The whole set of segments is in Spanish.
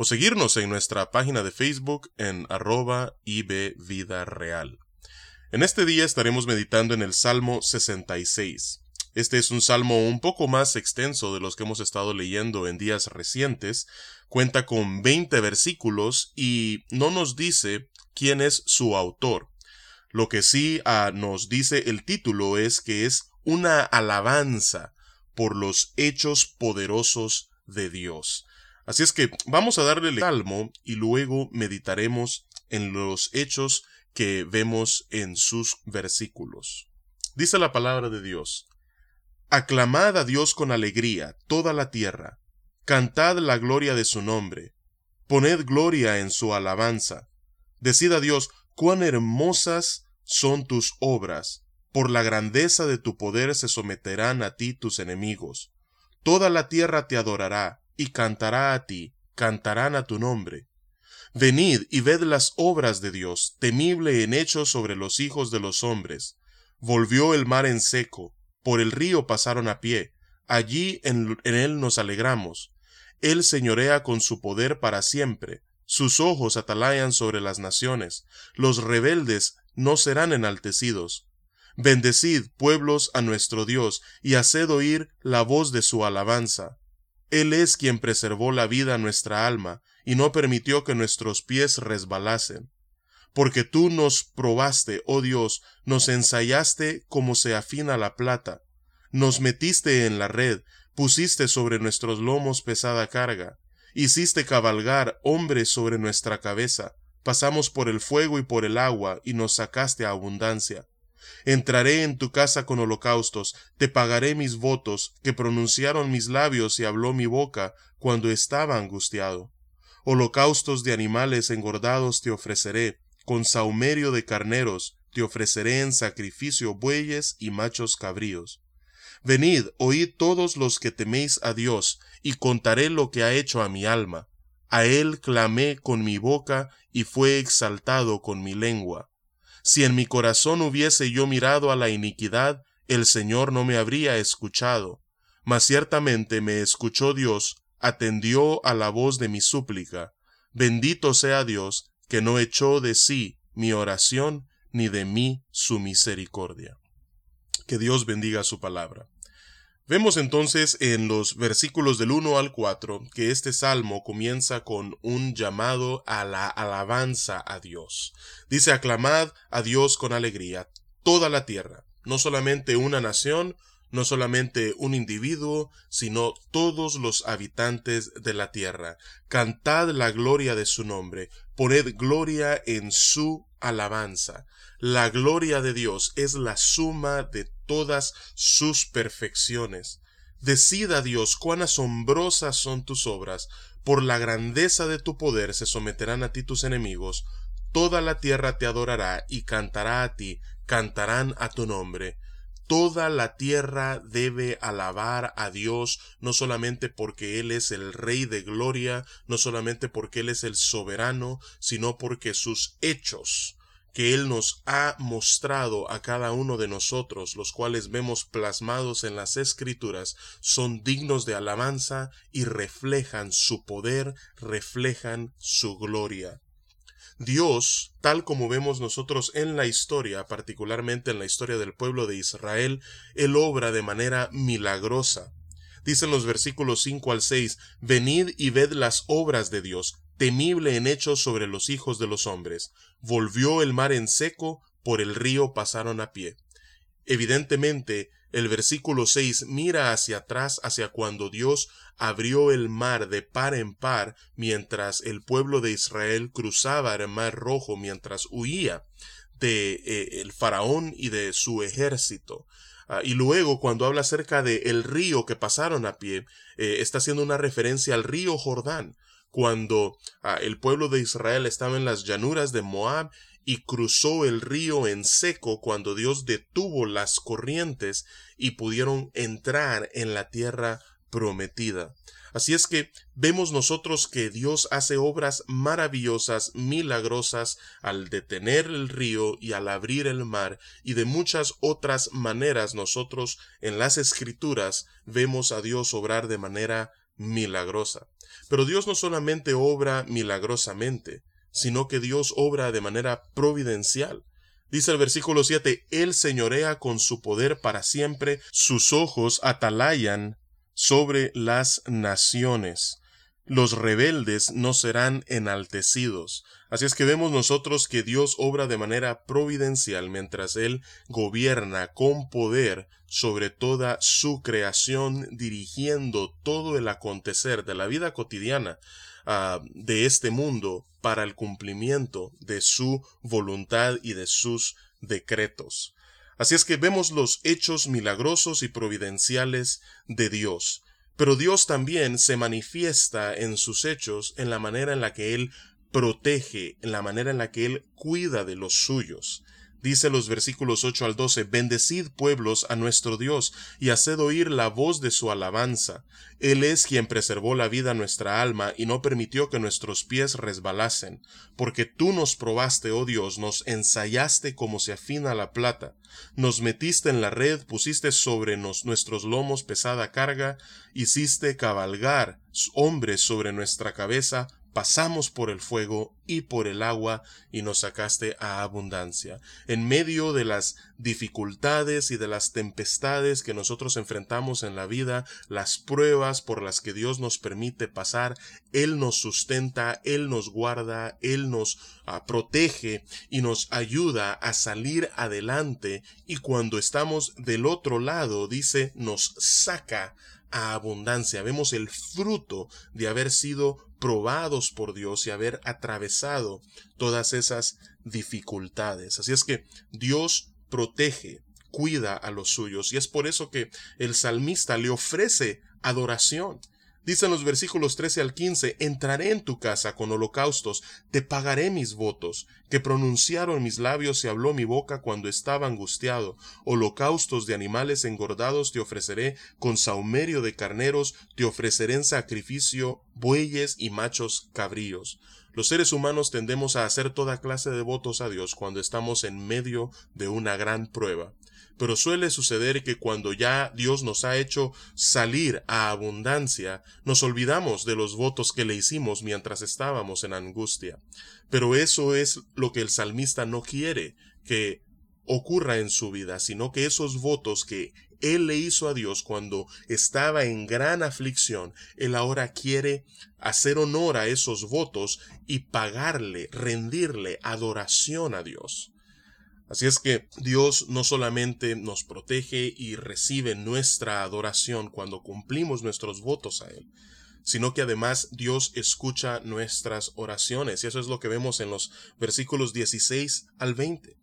o seguirnos en nuestra página de Facebook en arroba ibvidareal. En este día estaremos meditando en el Salmo 66. Este es un salmo un poco más extenso de los que hemos estado leyendo en días recientes, cuenta con 20 versículos y no nos dice quién es su autor. Lo que sí ah, nos dice el título es que es una alabanza por los hechos poderosos de Dios. Así es que vamos a darle el salmo y luego meditaremos en los hechos que vemos en sus versículos. Dice la palabra de Dios. Aclamad a Dios con alegría toda la tierra, cantad la gloria de su nombre, poned gloria en su alabanza. Decid a Dios cuán hermosas son tus obras, por la grandeza de tu poder se someterán a ti tus enemigos. Toda la tierra te adorará, y cantará a ti, cantarán a tu nombre. Venid y ved las obras de Dios, temible en hechos sobre los hijos de los hombres. Volvió el mar en seco, por el río pasaron a pie, allí en, en él nos alegramos. Él señorea con su poder para siempre, sus ojos atalayan sobre las naciones, los rebeldes no serán enaltecidos. Bendecid, pueblos, a nuestro Dios, y haced oír la voz de su alabanza. Él es quien preservó la vida a nuestra alma, y no permitió que nuestros pies resbalasen. Porque tú nos probaste, oh Dios, nos ensayaste como se afina la plata, nos metiste en la red, pusiste sobre nuestros lomos pesada carga, hiciste cabalgar hombres sobre nuestra cabeza, pasamos por el fuego y por el agua, y nos sacaste a abundancia. Entraré en tu casa con holocaustos, te pagaré mis votos, que pronunciaron mis labios y habló mi boca cuando estaba angustiado. Holocaustos de animales engordados te ofreceré, con saumerio de carneros te ofreceré en sacrificio bueyes y machos cabríos. Venid, oíd todos los que teméis a Dios, y contaré lo que ha hecho a mi alma. A él clamé con mi boca, y fue exaltado con mi lengua. Si en mi corazón hubiese yo mirado a la iniquidad, el Señor no me habría escuchado. Mas ciertamente me escuchó Dios, atendió a la voz de mi súplica. Bendito sea Dios, que no echó de sí mi oración, ni de mí su misericordia. Que Dios bendiga su palabra. Vemos entonces en los versículos del 1 al 4 que este salmo comienza con un llamado a la alabanza a Dios. Dice aclamad a Dios con alegría, toda la tierra, no solamente una nación, no solamente un individuo, sino todos los habitantes de la tierra. Cantad la gloria de su nombre, poned gloria en su alabanza. La gloria de Dios es la suma de todas sus perfecciones. Decida Dios cuán asombrosas son tus obras, por la grandeza de tu poder se someterán a ti tus enemigos, toda la tierra te adorará y cantará a ti, cantarán a tu nombre. Toda la tierra debe alabar a Dios, no solamente porque Él es el Rey de Gloria, no solamente porque Él es el soberano, sino porque sus hechos, que Él nos ha mostrado a cada uno de nosotros, los cuales vemos plasmados en las Escrituras, son dignos de alabanza y reflejan su poder, reflejan su gloria. Dios, tal como vemos nosotros en la historia, particularmente en la historia del pueblo de Israel, Él obra de manera milagrosa. Dicen los versículos 5 al 6, Venid y ved las obras de Dios, temible en hechos sobre los hijos de los hombres. Volvió el mar en seco, por el río pasaron a pie. Evidentemente, el versículo 6 mira hacia atrás, hacia cuando Dios abrió el mar de par en par, mientras el pueblo de Israel cruzaba el mar rojo, mientras huía de eh, el faraón y de su ejército. Ah, y luego, cuando habla acerca de el río que pasaron a pie, eh, está haciendo una referencia al río Jordán, cuando ah, el pueblo de Israel estaba en las llanuras de Moab y cruzó el río en seco cuando Dios detuvo las corrientes y pudieron entrar en la tierra prometida. Así es que vemos nosotros que Dios hace obras maravillosas, milagrosas, al detener el río y al abrir el mar, y de muchas otras maneras nosotros en las escrituras vemos a Dios obrar de manera milagrosa. Pero Dios no solamente obra milagrosamente, sino que Dios obra de manera providencial. Dice el versículo 7, Él señorea con su poder para siempre, sus ojos atalayan sobre las naciones. Los rebeldes no serán enaltecidos. Así es que vemos nosotros que Dios obra de manera providencial mientras Él gobierna con poder sobre toda su creación, dirigiendo todo el acontecer de la vida cotidiana uh, de este mundo para el cumplimiento de su voluntad y de sus decretos. Así es que vemos los hechos milagrosos y providenciales de Dios. Pero Dios también se manifiesta en sus hechos en la manera en la que Él protege, en la manera en la que Él cuida de los suyos. Dice los versículos 8 al 12, Bendecid pueblos a nuestro Dios, y haced oír la voz de su alabanza. Él es quien preservó la vida a nuestra alma, y no permitió que nuestros pies resbalasen. Porque tú nos probaste, oh Dios, nos ensayaste como se afina la plata. Nos metiste en la red, pusiste sobre nos, nuestros lomos pesada carga, hiciste cabalgar hombres sobre nuestra cabeza, pasamos por el fuego y por el agua y nos sacaste a abundancia. En medio de las dificultades y de las tempestades que nosotros enfrentamos en la vida, las pruebas por las que Dios nos permite pasar, Él nos sustenta, Él nos guarda, Él nos ah, protege y nos ayuda a salir adelante y cuando estamos del otro lado, dice, nos saca a abundancia. Vemos el fruto de haber sido probados por Dios y haber atravesado todas esas dificultades. Así es que Dios protege, cuida a los suyos y es por eso que el salmista le ofrece adoración. Dice en los versículos 13 al 15, entraré en tu casa con holocaustos, te pagaré mis votos, que pronunciaron mis labios y habló mi boca cuando estaba angustiado. Holocaustos de animales engordados te ofreceré, con saumerio de carneros te ofreceré en sacrificio bueyes y machos cabríos. Los seres humanos tendemos a hacer toda clase de votos a Dios cuando estamos en medio de una gran prueba pero suele suceder que cuando ya Dios nos ha hecho salir a abundancia, nos olvidamos de los votos que le hicimos mientras estábamos en angustia. Pero eso es lo que el salmista no quiere que ocurra en su vida, sino que esos votos que él le hizo a Dios cuando estaba en gran aflicción, él ahora quiere hacer honor a esos votos y pagarle, rendirle adoración a Dios. Así es que Dios no solamente nos protege y recibe nuestra adoración cuando cumplimos nuestros votos a Él, sino que además Dios escucha nuestras oraciones. Y eso es lo que vemos en los versículos 16 al 20.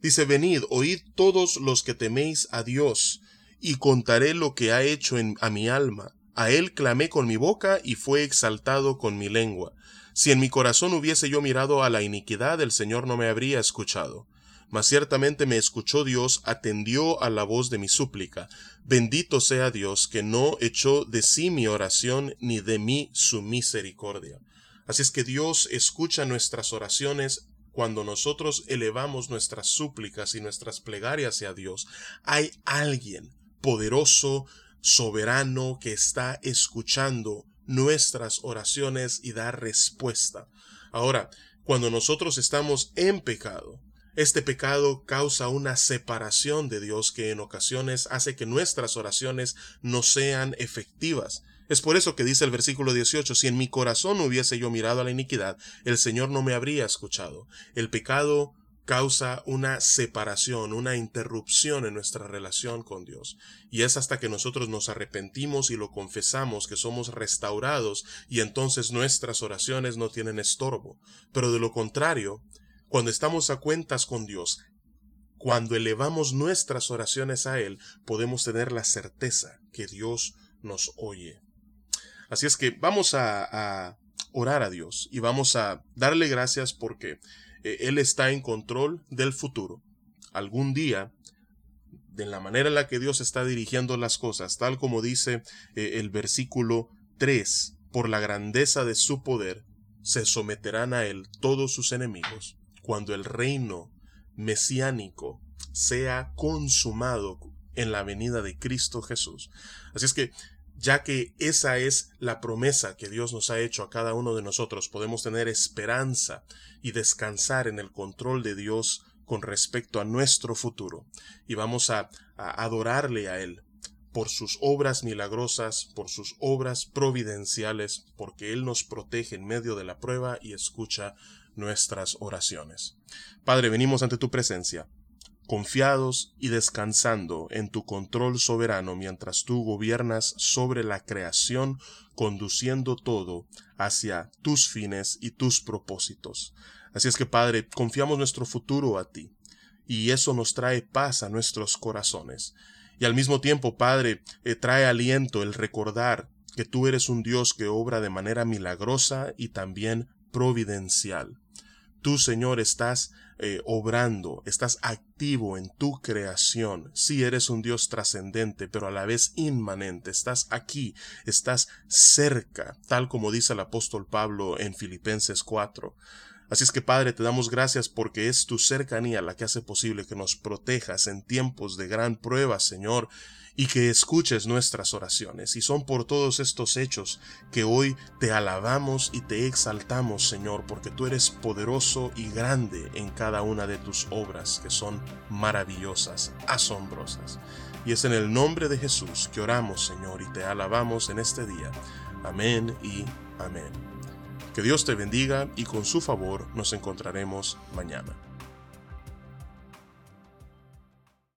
Dice, venid, oíd todos los que teméis a Dios, y contaré lo que ha hecho en, a mi alma. A Él clamé con mi boca y fue exaltado con mi lengua. Si en mi corazón hubiese yo mirado a la iniquidad, el Señor no me habría escuchado mas ciertamente me escuchó Dios, atendió a la voz de mi súplica. Bendito sea Dios, que no echó de sí mi oración, ni de mí su misericordia. Así es que Dios escucha nuestras oraciones cuando nosotros elevamos nuestras súplicas y nuestras plegarias hacia Dios. Hay alguien poderoso, soberano, que está escuchando nuestras oraciones y da respuesta. Ahora, cuando nosotros estamos en pecado, este pecado causa una separación de Dios que en ocasiones hace que nuestras oraciones no sean efectivas. Es por eso que dice el versículo 18, si en mi corazón hubiese yo mirado a la iniquidad, el Señor no me habría escuchado. El pecado causa una separación, una interrupción en nuestra relación con Dios. Y es hasta que nosotros nos arrepentimos y lo confesamos que somos restaurados y entonces nuestras oraciones no tienen estorbo. Pero de lo contrario, cuando estamos a cuentas con Dios, cuando elevamos nuestras oraciones a Él, podemos tener la certeza que Dios nos oye. Así es que vamos a, orar a Dios y vamos a darle gracias porque eh, Él está en control del futuro. Algún día, de la manera en la que Dios está dirigiendo las cosas, tal como dice eh, el versículo 3, por la grandeza de su poder, se someterán a Él todos sus enemigos, cuando el reino mesiánico sea consumado en la venida de Cristo Jesús. Así es que ya que esa es la promesa que Dios nos ha hecho a cada uno de nosotros, podemos tener esperanza y descansar en el control de Dios con respecto a nuestro futuro. Y vamos a, adorarle a Él por sus obras milagrosas, por sus obras providenciales, porque Él nos protege en medio de la prueba y escucha nuestras oraciones. Padre, venimos ante tu presencia confiados y descansando en tu control soberano mientras tú gobiernas sobre la creación, conduciendo todo hacia tus fines y tus propósitos. Así es que, Padre, confiamos nuestro futuro a ti, y eso nos trae paz a nuestros corazones. Y al mismo tiempo, Padre, eh, trae aliento el recordar que tú eres un Dios que obra de manera milagrosa y también providencial. Tú, Señor, estás eh, obrando, estás activo en tu creación. Sí eres un Dios trascendente, pero a la vez inmanente. Estás aquí, estás cerca, tal como dice el apóstol Pablo en Filipenses 4. Así es que Padre, te damos gracias porque es tu cercanía la que hace posible que nos protejas en tiempos de gran prueba, Señor, y que escuches nuestras oraciones. Y son por todos estos hechos que hoy te alabamos y te exaltamos, Señor, porque tú eres poderoso y grande en cada una de tus obras, que son maravillosas, asombrosas. Y es en el nombre de Jesús que oramos, Señor, y te alabamos en este día. Amén y amén. Que Dios te bendiga y con su favor nos encontraremos mañana.